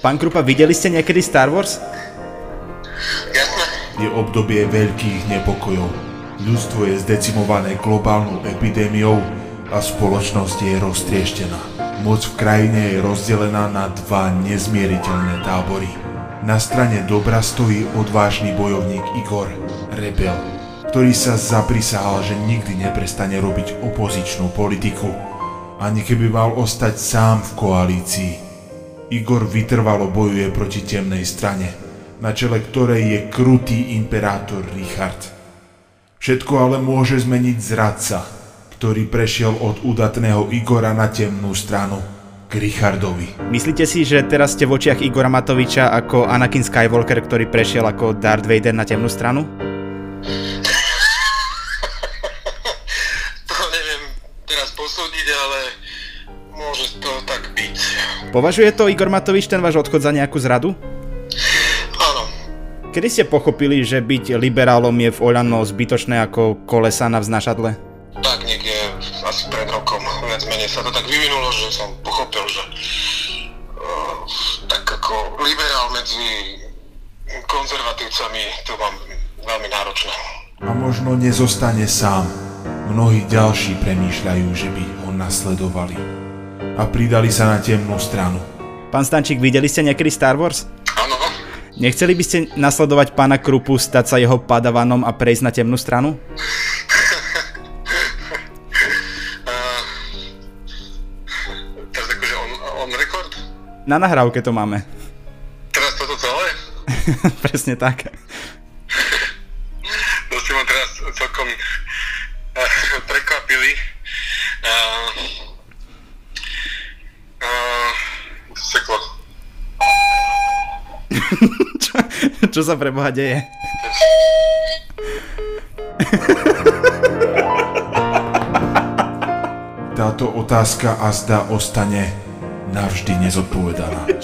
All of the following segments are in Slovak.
Pán Krupa, videli ste niekedy Star Wars? Jasné. Je obdobie veľkých nepokojov. Ľudstvo je zdecimované globálnou epidémiou a spoločnosť je roztrieštená. Moc v krajine je rozdelená na dva nezmieriteľné tábory. Na strane dobra stojí odvážny bojovník Igor, rebel, ktorý sa zaprisahal, že nikdy neprestane robiť opozičnú politiku, ani keby mal ostať sám v koalícii. Igor vytrvalo bojuje proti temnej strane, na čele ktorej je krutý imperátor Richard. Všetko ale môže zmeniť zradca, ktorý prešiel od udatného Igora na temnú stranu, k Richardovi. Myslíte si, že teraz ste v očiach Igora Matoviča ako Anakin Skywalker, ktorý prešiel ako Darth Vader na temnú stranu? Považuje to Igor Matovič ten váš odchod za nejakú zradu? Áno. Kedy ste pochopili, že byť liberálom je v Oľano zbytočné ako kolesa na vznašadle? Tak niekde asi pred rokom, viac menej sa to tak vyvinulo, že som pochopil, že uh, tak ako liberál medzi konzervatívcami to mám veľmi náročné. A možno nezostane sám. Mnohí ďalší premýšľajú, že by ho nasledovali. A pridali sa na temnú stranu. Pán Stančík, videli ste niekedy Star Wars? Áno, Nechceli by ste nasledovať pána Krupu, stať sa jeho padavanom a prejsť na temnú stranu? teraz akože on, on rekord? Na nahrávke to máme. Teraz toto celé? Presne tak. To ste ma teraz celkom uh, prekvapili. Uh, uh, seklo. čo, čo sa pre Boha deje? Táto otázka azda ostane navždy nezodpovedaná.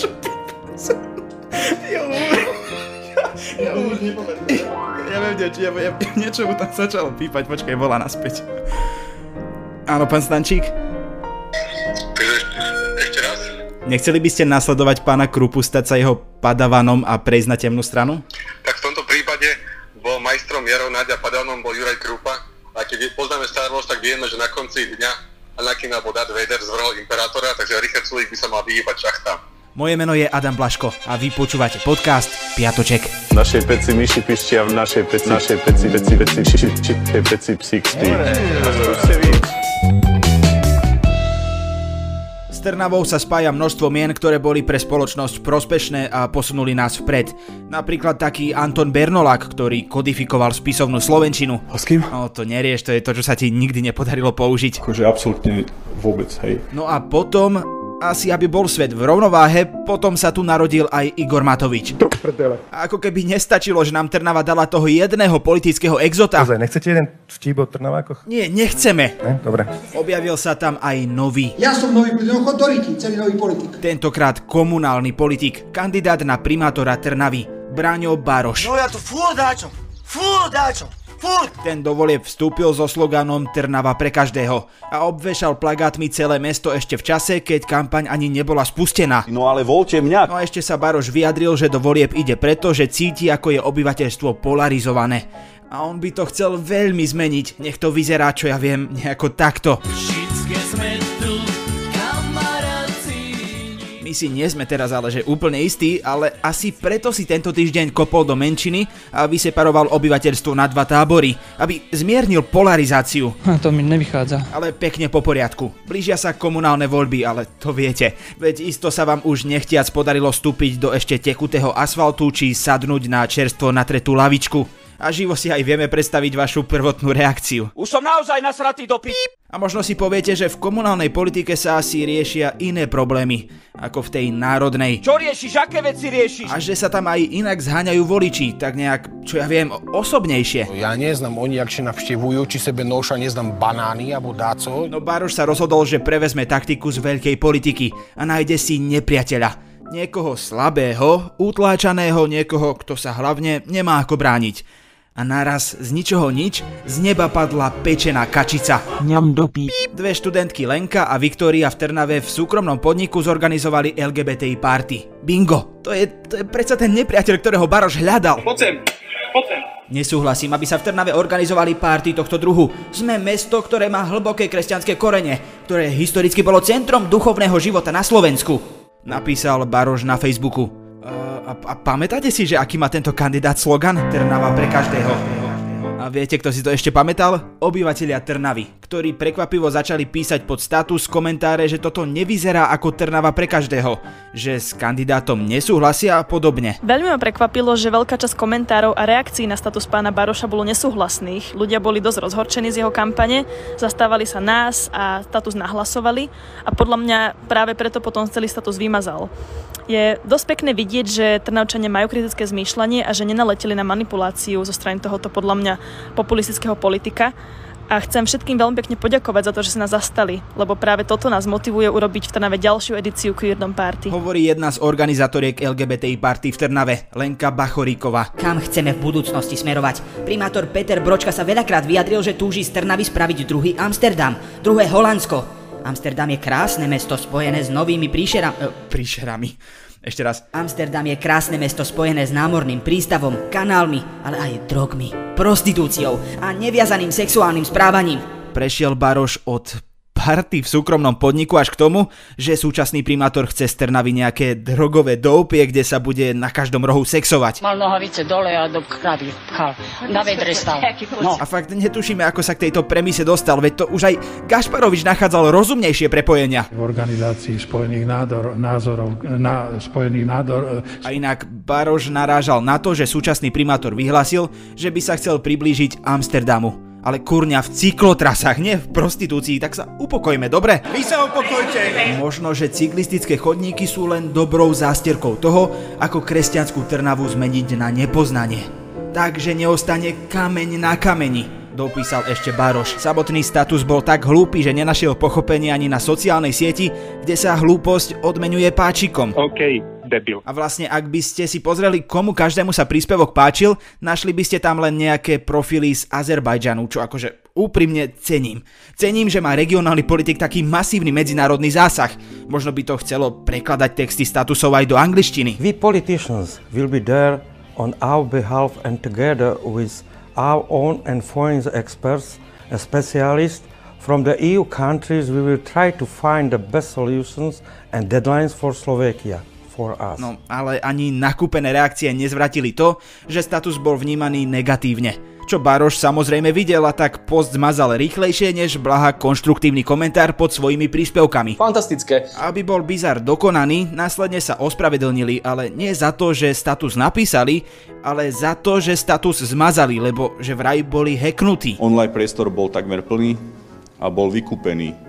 Ja viem, niečo, ja, ja, niečo mu tam začalo pípať, počkaj, volá naspäť. Áno, pán Stančík? Nechceli by ste nasledovať pána Krupu, stať sa jeho padavanom a prejsť na temnú stranu? Tak v tomto prípade bol majstrom Jarov Nadia Padanom bol Juraj Krupa. A keď poznáme Star Wars, tak vieme, že na konci dňa Anakin alebo Darth Vader zvrhol Imperátora, takže Richard Sulik by sa mal vyhýbať šachtám. Moje meno je Adam Blaško a vy počúvate podcast Piatoček. V našej peci myši pištia, v našej peci, našej peci, peci, peci, ši, ši, ši, ši, peci, psík spí. Skúste vy. S Trnavou sa spája množstvo mien, ktoré boli pre spoločnosť prospešné a posunuli nás vpred. Napríklad taký Anton Bernolák, ktorý kodifikoval spisovnú slovenčinu. A s kým? No to nerieš, to je to, čo sa ti nikdy nepodarilo použiť. Akože absolútne vôbec, hej. No a potom, asi aby bol svet v rovnováhe, potom sa tu narodil aj Igor Matovič. To prdele. A ako keby nestačilo, že nám Trnava dala toho jedného politického exota. Ozaj, nechcete jeden vtip o Trnavákoch? Nie, nechceme. Ne? Dobre. Objavil sa tam aj nový. Ja som nový politik, no chodoriti, celý nový politik. Tentokrát komunálny politik, kandidát na primátora Trnavy, Braňo Baroš. No ja tu dáčom, furt dáčom, furt. Ten do volieb vstúpil so sloganom Trnava pre každého a obvešal plagátmi celé mesto ešte v čase, keď kampaň ani nebola spustená. No ale voľte mňa. No a ešte sa Baroš vyjadril, že do volieb ide preto, že cíti, ako je obyvateľstvo polarizované. A on by to chcel veľmi zmeniť, nech to vyzerá, čo ja viem, nejako takto. My si nie sme teraz ale že úplne istí, ale asi preto si tento týždeň kopol do menšiny a vyseparoval obyvateľstvo na dva tábory, aby zmiernil polarizáciu. A to mi nevychádza. Ale pekne po poriadku. Blížia sa komunálne voľby, ale to viete. Veď isto sa vám už nechtiac podarilo vstúpiť do ešte tekutého asfaltu či sadnúť na čerstvo natretú lavičku. A živo si aj vieme predstaviť vašu prvotnú reakciu. Už som naozaj nasratý do pi... A možno si poviete, že v komunálnej politike sa asi riešia iné problémy, ako v tej národnej. Čo riešiš? Aké veci riešiš? A že sa tam aj inak zháňajú voliči, tak nejak, čo ja viem, osobnejšie. Ja nie znam, oni jak się navštevujú, či sebe noša, neznam banány alebo dáco. No Baroš sa rozhodol, že prevezme taktiku z veľkej politiky a nájde si nepriateľa. Niekoho slabého, utláčaného, niekoho, kto sa hlavne nemá ako brániť. A naraz z ničoho nič z neba padla pečená kačica. Ňam do pí. Dve študentky Lenka a Viktória v Trnave v súkromnom podniku zorganizovali LGBTI party. Bingo! To je, to je predsa ten nepriateľ, ktorého Baroš hľadal. Poď sem, poď sem. Nesúhlasím, aby sa v Trnave organizovali párty tohto druhu. Sme mesto, ktoré má hlboké kresťanské korene, ktoré historicky bolo centrom duchovného života na Slovensku. Napísal Baroš na Facebooku. A, a pamätáte si, že aký má tento kandidát slogan? Trnava pre každého. A viete, kto si to ešte pamätal? Obyvatelia Trnavy, ktorí prekvapivo začali písať pod status komentáre, že toto nevyzerá ako Trnava pre každého, že s kandidátom nesúhlasia a podobne. Veľmi ma prekvapilo, že veľká časť komentárov a reakcií na status pána Baroša bolo nesúhlasných. Ľudia boli dosť rozhorčení z jeho kampane, zastávali sa nás a status nahlasovali a podľa mňa práve preto potom celý status vymazal. Je dosť pekné vidieť, že Trnavčania majú kritické zmýšľanie a že nenaleteli na manipuláciu zo strany tohoto podľa mňa populistického politika. A chcem všetkým veľmi pekne poďakovať za to, že sa nás zastali, lebo práve toto nás motivuje urobiť v Trnave ďalšiu edíciu Queerdom Party. Hovorí jedna z organizátoriek LGBTI Party v Trnave, Lenka Bachoríková. Kam chceme v budúcnosti smerovať? Primátor Peter Bročka sa veľakrát vyjadril, že túži z Trnavy spraviť druhý Amsterdam, druhé Holandsko. Amsterdam je krásne mesto spojené s novými príšerami. Príšerami. Ešte raz. Amsterdam je krásne mesto spojené s námorným prístavom, kanálmi, ale aj drogmi, prostitúciou a neviazaným sexuálnym správaním. Prešiel Baroš od party v súkromnom podniku až k tomu, že súčasný primátor chce z Trnavy nejaké drogové doupie, kde sa bude na každom rohu sexovať. Mal nohavice dole a do kravy pchal. Na vedre stal. No. A fakt netušíme, ako sa k tejto premise dostal, veď to už aj Gašparovič nachádzal rozumnejšie prepojenia. V organizácii spojených nádor, názorov, na, spojených nádor... A inak Baroš narážal na to, že súčasný primátor vyhlásil, že by sa chcel priblížiť Amsterdamu ale kurňa v cyklotrasách, nie v prostitúcii, tak sa upokojme, dobre? Vy sa upokojte! Možno, že cyklistické chodníky sú len dobrou zástierkou toho, ako kresťanskú Trnavu zmeniť na nepoznanie. Takže neostane kameň na kameni, dopísal ešte Baroš. Samotný status bol tak hlúpy, že nenašiel pochopenie ani na sociálnej sieti, kde sa hlúposť odmenuje páčikom. OK, debil. A vlastne ak by ste si pozreli, komu každému sa príspevok páčil, našli by ste tam len nejaké profily z Azerbajdžanu, čo akože úprimne cením. Cením, že má regionálny politik taký masívny medzinárodný zásah. Možno by to chcelo prekladať texty statusov aj do angličtiny. We politicians will be there on our behalf and together with our own and foreign experts and specialists From the EU countries, we will try to find the best solutions and deadlines for Slovakia for us. No, ale ani nakúpené reakcie nezvratili to, že status bol vnímaný negatívne. Čo Baroš samozrejme videl a tak post zmazal rýchlejšie než blaha konštruktívny komentár pod svojimi príspevkami. Fantastické. Aby bol bizar dokonaný, následne sa ospravedlnili, ale nie za to, že status napísali, ale za to, že status zmazali, lebo že vraj boli hacknutí. Online priestor bol takmer plný a bol vykúpený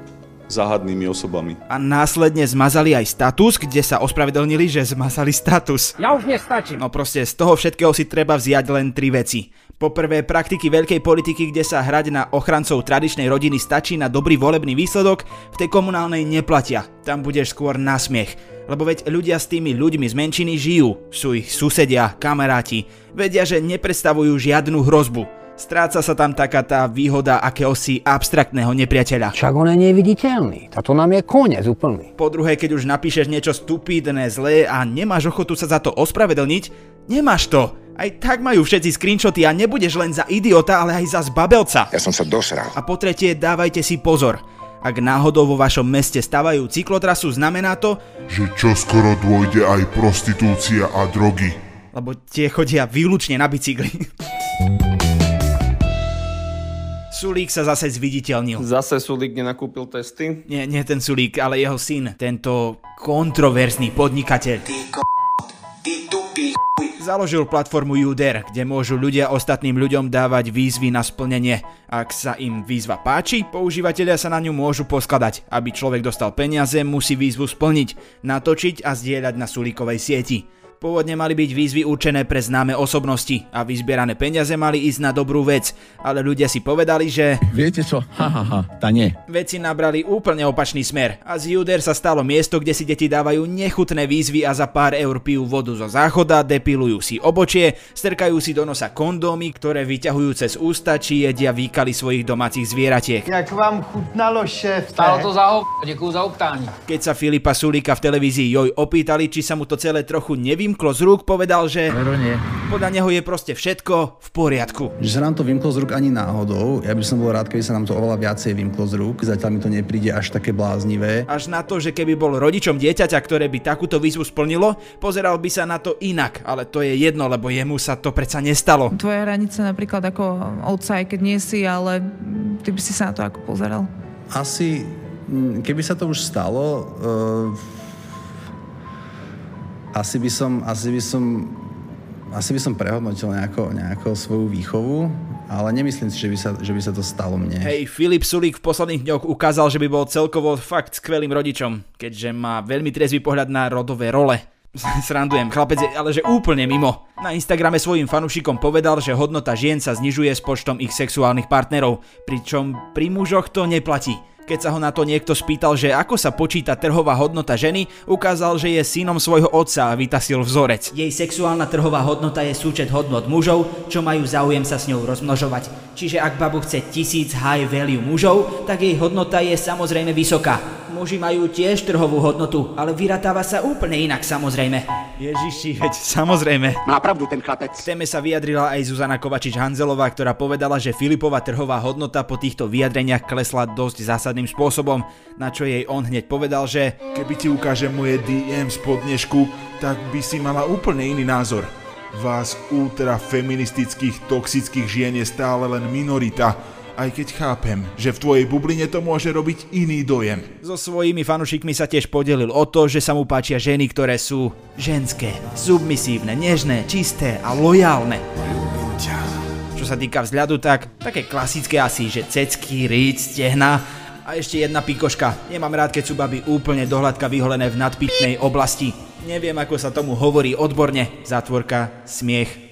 záhadnými osobami. A následne zmazali aj status, kde sa ospravedlnili, že zmazali status. Ja už nestačím. No proste z toho všetkého si treba vziať len tri veci. Poprvé, praktiky veľkej politiky, kde sa hrať na ochrancov tradičnej rodiny stačí na dobrý volebný výsledok, v tej komunálnej neplatia. Tam budeš skôr na smiech. Lebo veď ľudia s tými ľuďmi z menšiny žijú. Sú ich susedia, kamaráti. Vedia, že nepredstavujú žiadnu hrozbu. Stráca sa tam taká tá výhoda akéhosi abstraktného nepriateľa. Však on je neviditeľný. Toto nám je koniec úplný. Po druhé, keď už napíšeš niečo stupidné, zlé a nemáš ochotu sa za to ospravedlniť, nemáš to. Aj tak majú všetci screenshoty a nebudeš len za idiota, ale aj za zbabelca. Ja som sa dosral. A po tretie, dávajte si pozor. Ak náhodou vo vašom meste stavajú cyklotrasu, znamená to, že čoskoro dôjde aj prostitúcia a drogy. Lebo tie chodia výlučne na bicykli. Sulík sa zase zviditeľnil. Zase Sulík nenakúpil testy? Nie, nie ten Sulík, ale jeho syn. Tento kontroverzný podnikateľ. Ty ko... Ty tupý Založil platformu Uder, kde môžu ľudia ostatným ľuďom dávať výzvy na splnenie. Ak sa im výzva páči, používateľia sa na ňu môžu poskladať. Aby človek dostal peniaze, musí výzvu splniť, natočiť a zdieľať na Sulíkovej sieti. Pôvodne mali byť výzvy určené pre známe osobnosti a vyzbierané peniaze mali ísť na dobrú vec, ale ľudia si povedali, že... Viete čo? Ha, ha, ha, tá nie. Veci nabrali úplne opačný smer a z Juder sa stalo miesto, kde si deti dávajú nechutné výzvy a za pár eur pijú vodu zo záchoda, depilujú si obočie, strkajú si do nosa kondómy, ktoré vyťahujú cez ústa či jedia výkaly svojich domácich zvieratiek. Jak vám chutnalo, šéf? Stalo to za ho, ďakujú za optání. Keď sa Filipa Sulíka v televízii Joj opýtali, či sa mu to celé trochu nevymklo z rúk, povedal, že nie. podľa neho je proste všetko v poriadku. Že sa nám to vymklo z rúk ani náhodou. Ja by som bol rád, keby sa nám to oveľa viacej vymklo z rúk. Zatiaľ mi to nepríde až také bláznivé. Až na to, že keby bol rodičom dieťaťa, ktoré by takúto výzvu splnilo, pozeral by sa na to inak, ale to je jedno, lebo jemu sa to predsa nestalo. Tvoja hranica napríklad ako otca, aj keď nie si, ale ty by si sa na to ako pozeral? Asi, mm, keby sa to už stalo, uh, asi by som, asi by som, asi by som prehodnotil nejako, nejako svoju výchovu, ale nemyslím si, že by sa, že by sa to stalo mne. Hej, Filip Sulík v posledných dňoch ukázal, že by bol celkovo fakt skvelým rodičom, keďže má veľmi trezvý pohľad na rodové role. Srandujem, chlapec je ale že úplne mimo. Na Instagrame svojim fanúšikom povedal, že hodnota žien sa znižuje s počtom ich sexuálnych partnerov, pričom pri mužoch to neplatí. Keď sa ho na to niekto spýtal, že ako sa počíta trhová hodnota ženy, ukázal, že je synom svojho otca a vytasil vzorec. Jej sexuálna trhová hodnota je súčet hodnot mužov, čo majú záujem sa s ňou rozmnožovať. Čiže ak babu chce tisíc high value mužov, tak jej hodnota je samozrejme vysoká. Muži majú tiež trhovú hodnotu, ale vyratáva sa úplne inak samozrejme. Ježiši, veď samozrejme. Má pravdu ten chlapec. K téme sa vyjadrila aj Zuzana Kovačič-Hanzelová, ktorá povedala, že Filipová trhová hodnota po týchto vyjadreniach klesla dosť zásadným spôsobom, na čo jej on hneď povedal, že Keby ti ukážem moje DM spod dnešku, tak by si mala úplne iný názor. Vás ultrafeministických toxických žien je stále len minorita, aj keď chápem, že v tvojej bubline to môže robiť iný dojem. So svojimi fanušikmi sa tiež podelil o to, že sa mu páčia ženy, ktoré sú ženské, submisívne, nežné, čisté a lojálne. Čo sa týka vzhľadu, tak také klasické asi, že cecky, ríc, stehna a ešte jedna pikoška. Nemám rád, keď sú baby úplne dohľadka vyholené v nadpitnej oblasti. Neviem, ako sa tomu hovorí odborne. Zatvorka, smiech,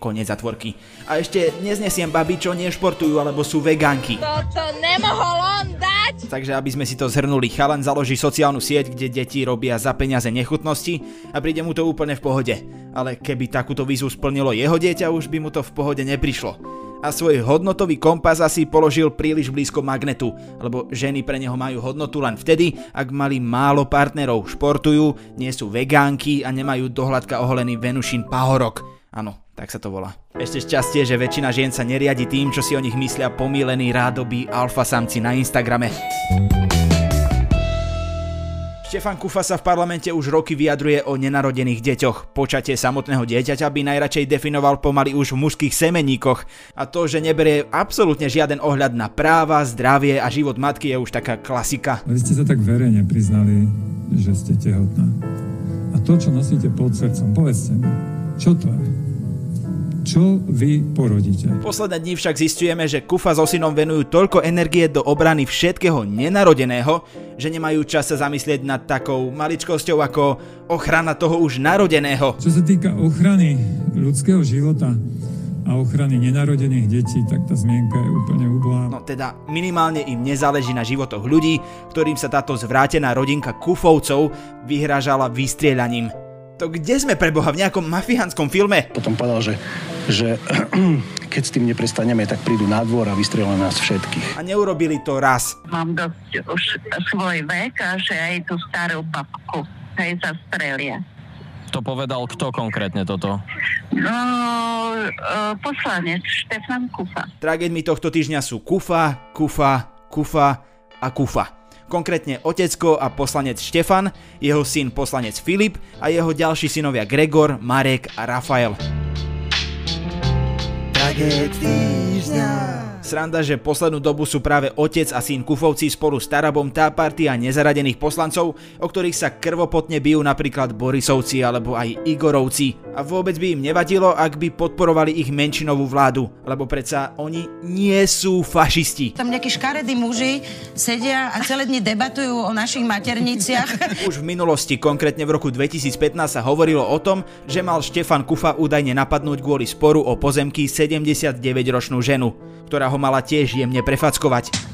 koniec zatvorky. A ešte neznesiem baby, čo nešportujú alebo sú vegánky. Toto nemohol on dať! Takže aby sme si to zhrnuli, chalan založí sociálnu sieť, kde deti robia za peniaze nechutnosti a príde mu to úplne v pohode. Ale keby takúto výzvu splnilo jeho dieťa, už by mu to v pohode neprišlo a svoj hodnotový kompas asi položil príliš blízko magnetu, lebo ženy pre neho majú hodnotu len vtedy, ak mali málo partnerov, športujú, nie sú vegánky a nemajú dohľadka oholený Venušin pahorok. Áno, tak sa to volá. Ešte šťastie, že väčšina žien sa neriadi tým, čo si o nich myslia pomílení rádoby alfa samci na Instagrame. Štefan Kufa sa v parlamente už roky vyjadruje o nenarodených deťoch. Počatie samotného dieťaťa by najradšej definoval pomaly už v mužských semeníkoch. A to, že neberie absolútne žiaden ohľad na práva, zdravie a život matky je už taká klasika. Vy ste sa tak verejne priznali, že ste tehotná. A to, čo nosíte pod srdcom, povedzte mi, čo to je? Čo vy porodíte. Posledné dni však zistujeme, že Kufa so synom venujú toľko energie do obrany všetkého nenarodeného, že nemajú čas sa zamyslieť nad takou maličkosťou ako ochrana toho už narodeného. Čo sa týka ochrany ľudského života, a ochrany nenarodených detí, tak tá zmienka je úplne ublá. No teda minimálne im nezáleží na životoch ľudí, ktorým sa táto zvrátená rodinka Kufovcov vyhrážala vystrieľaním. To kde sme pre Boha? V nejakom mafiánskom filme? Potom povedal, že, že keď s tým neprestaneme, tak prídu na dvor a vystrieľa nás všetkých. A neurobili to raz. Mám dosť už svoj vek a že aj tú starú babku hej zastrelia. To povedal kto konkrétne toto? No, uh, poslanec Štefan Kufa. Tragédmi tohto týždňa sú Kufa, Kufa, Kufa a Kufa konkrétne otecko a poslanec Štefan, jeho syn poslanec Filip a jeho ďalší synovia Gregor, Marek a Rafael. Tragéd Sranda, že poslednú dobu sú práve otec a syn Kufovci spolu s Tarabom tá partia nezaradených poslancov, o ktorých sa krvopotne bijú napríklad Borisovci alebo aj Igorovci. A vôbec by im nevadilo, ak by podporovali ich menšinovú vládu, lebo predsa oni nie sú fašisti. Tam nejakí škaredí muži sedia a celé dni debatujú o našich materniciach. Už v minulosti, konkrétne v roku 2015 sa hovorilo o tom, že mal Štefan Kufa údajne napadnúť kvôli sporu o pozemky 79-ročnú ženu, ktorá ho mala tiež jemne prefackovať.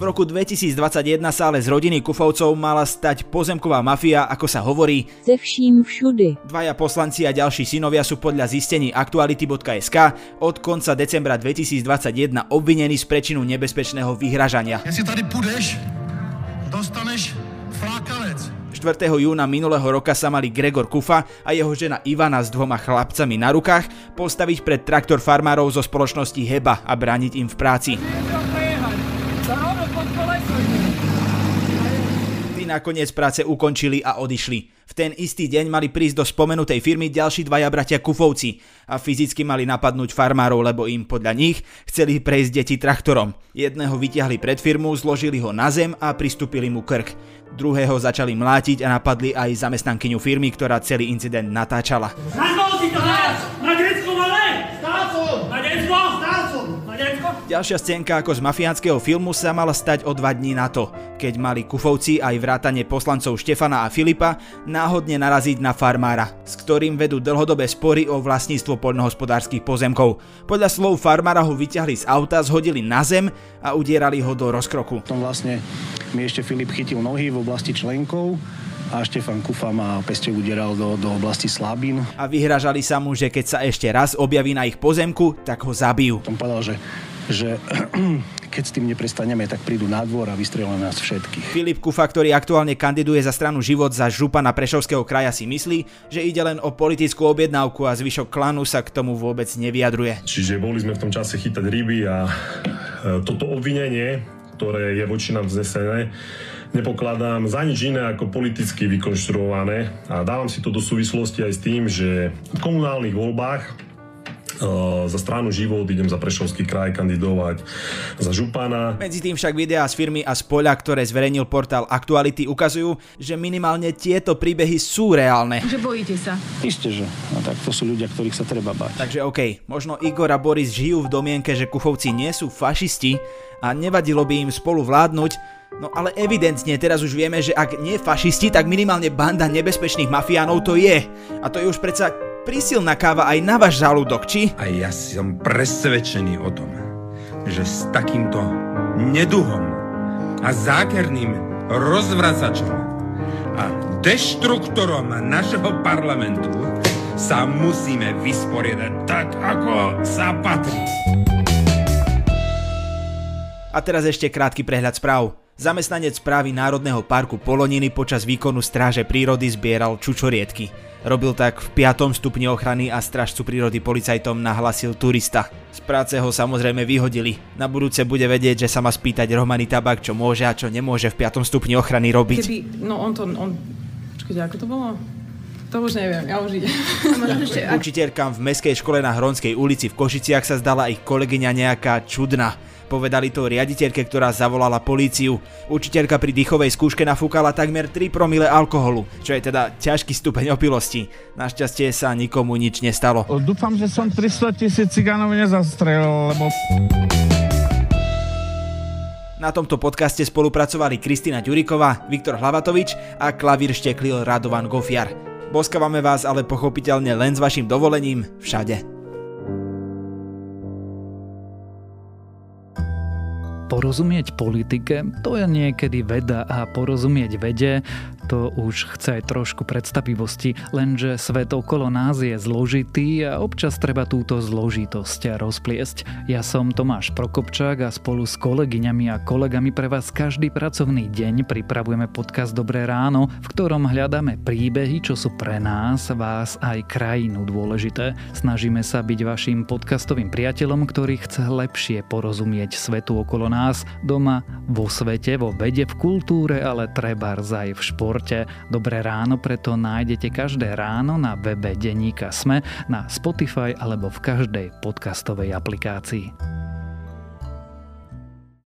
V roku 2021 sa ale z rodiny Kufovcov mala stať pozemková mafia, ako sa hovorí. Ze vším všudy. Dvaja poslanci a ďalší synovia sú podľa zistení aktuality.sk od konca decembra 2021 obvinení z prečinu nebezpečného vyhražania. Jestli tady půjdeš, dostaneš flákanec. 4. júna minulého roka sa mali Gregor Kufa a jeho žena Ivana s dvoma chlapcami na rukách postaviť pred traktor farmárov zo spoločnosti Heba a brániť im v práci. Nakoniec práce ukončili a odišli. V ten istý deň mali prísť do spomenutej firmy ďalší dvaja bratia Kufovci a fyzicky mali napadnúť farmárov, lebo im podľa nich chceli prejsť deti traktorom. Jedného vyťahli pred firmu, zložili ho na zem a pristúpili mu krk. Druhého začali mlátiť a napadli aj zamestnankyňu firmy, ktorá celý incident natáčala. Ďalšia scénka ako z mafiánskeho filmu sa mala stať o dva dní na to, keď mali Kufovci aj vrátane poslancov Štefana a Filipa náhodne naraziť na farmára, s ktorým vedú dlhodobé spory o vlastníctvo poľnohospodárskych pozemkov. Podľa slov farmára ho vyťahli z auta, zhodili na zem a udierali ho do rozkroku. Tom vlastne mi ešte Filip chytil nohy v oblasti členkov a Štefan Kufa ma peste udieral do, do oblasti slabín. A vyhražali sa mu, že keď sa ešte raz objaví na ich pozemku, tak ho zabijú. Tom povedal, že že keď s tým neprestaneme, tak prídu na dvor a vystrelia nás všetkých. Filip Kufa, ktorý aktuálne kandiduje za stranu Život za župana Prešovského kraja si myslí, že ide len o politickú objednávku a zvyšok klanu sa k tomu vôbec nevyjadruje. Čiže boli sme v tom čase chytať ryby a e, toto obvinenie, ktoré je voči nám vznesené, nepokladám za nič iné ako politicky vykonštruované a dávam si to do súvislosti aj s tým, že v komunálnych voľbách za stranu Život idem za Prešovský kraj kandidovať za župana. Medzi tým však videá z firmy a z poľa, ktoré zverejnil portál Aktuality ukazujú, že minimálne tieto príbehy sú reálne. Že bojíte sa? Isté, že. No tak to sú ľudia, ktorých sa treba bať. Takže OK, možno Igor a Boris žijú v domienke, že Kuchovci nie sú fašisti a nevadilo by im spolu vládnuť, No ale evidentne teraz už vieme, že ak nie fašisti, tak minimálne banda nebezpečných mafiánov to je. A to je už predsa prísilná káva aj na váš žalúdok, či? A ja som presvedčený o tom, že s takýmto neduhom a zákerným rozvracačom a deštruktorom našeho parlamentu sa musíme vysporiadať tak, ako sa patrí. A teraz ešte krátky prehľad správ. Zamestnanec správy Národného parku Poloniny počas výkonu stráže prírody zbieral čučoriedky. Robil tak v 5. stupni ochrany a stražcu prírody policajtom nahlasil turista. Z práce ho samozrejme vyhodili. Na budúce bude vedieť, že sa má spýtať Romany Tabak, čo môže a čo nemôže v 5. stupni ochrany robiť. Keby, no on to, on... Počkajte, ako to bolo? To už neviem, ja už idem. Učiteľkám v meskej škole na Hronskej ulici v Košiciach sa zdala ich kolegyňa nejaká čudná. Povedali to riaditeľke, ktorá zavolala políciu. Učiteľka pri dýchovej skúške nafúkala takmer 3 promile alkoholu, čo je teda ťažký stupeň opilosti. Našťastie sa nikomu nič nestalo. Dúfam, že som 300 tisíc cigánov nezastrelil, lebo... Na tomto podcaste spolupracovali Kristina Ďuriková, Viktor Hlavatovič a klavír šteklil Radovan Gofiar. Boskávame vás ale pochopiteľne len s vašim dovolením všade. Porozumieť politike, to je niekedy veda a porozumieť vede, to už chce aj trošku predstavivosti, lenže svet okolo nás je zložitý a občas treba túto zložitosť rozpliesť. Ja som Tomáš Prokopčák a spolu s kolegyňami a kolegami pre vás každý pracovný deň pripravujeme podcast Dobré ráno, v ktorom hľadáme príbehy, čo sú pre nás, vás aj krajinu dôležité. Snažíme sa byť vašim podcastovým priateľom, ktorý chce lepšie porozumieť svetu okolo nás, doma, vo svete, vo vede, v kultúre, ale treba aj v športe štvrte. Dobré ráno preto nájdete každé ráno na webe Deníka Sme, na Spotify alebo v každej podcastovej aplikácii.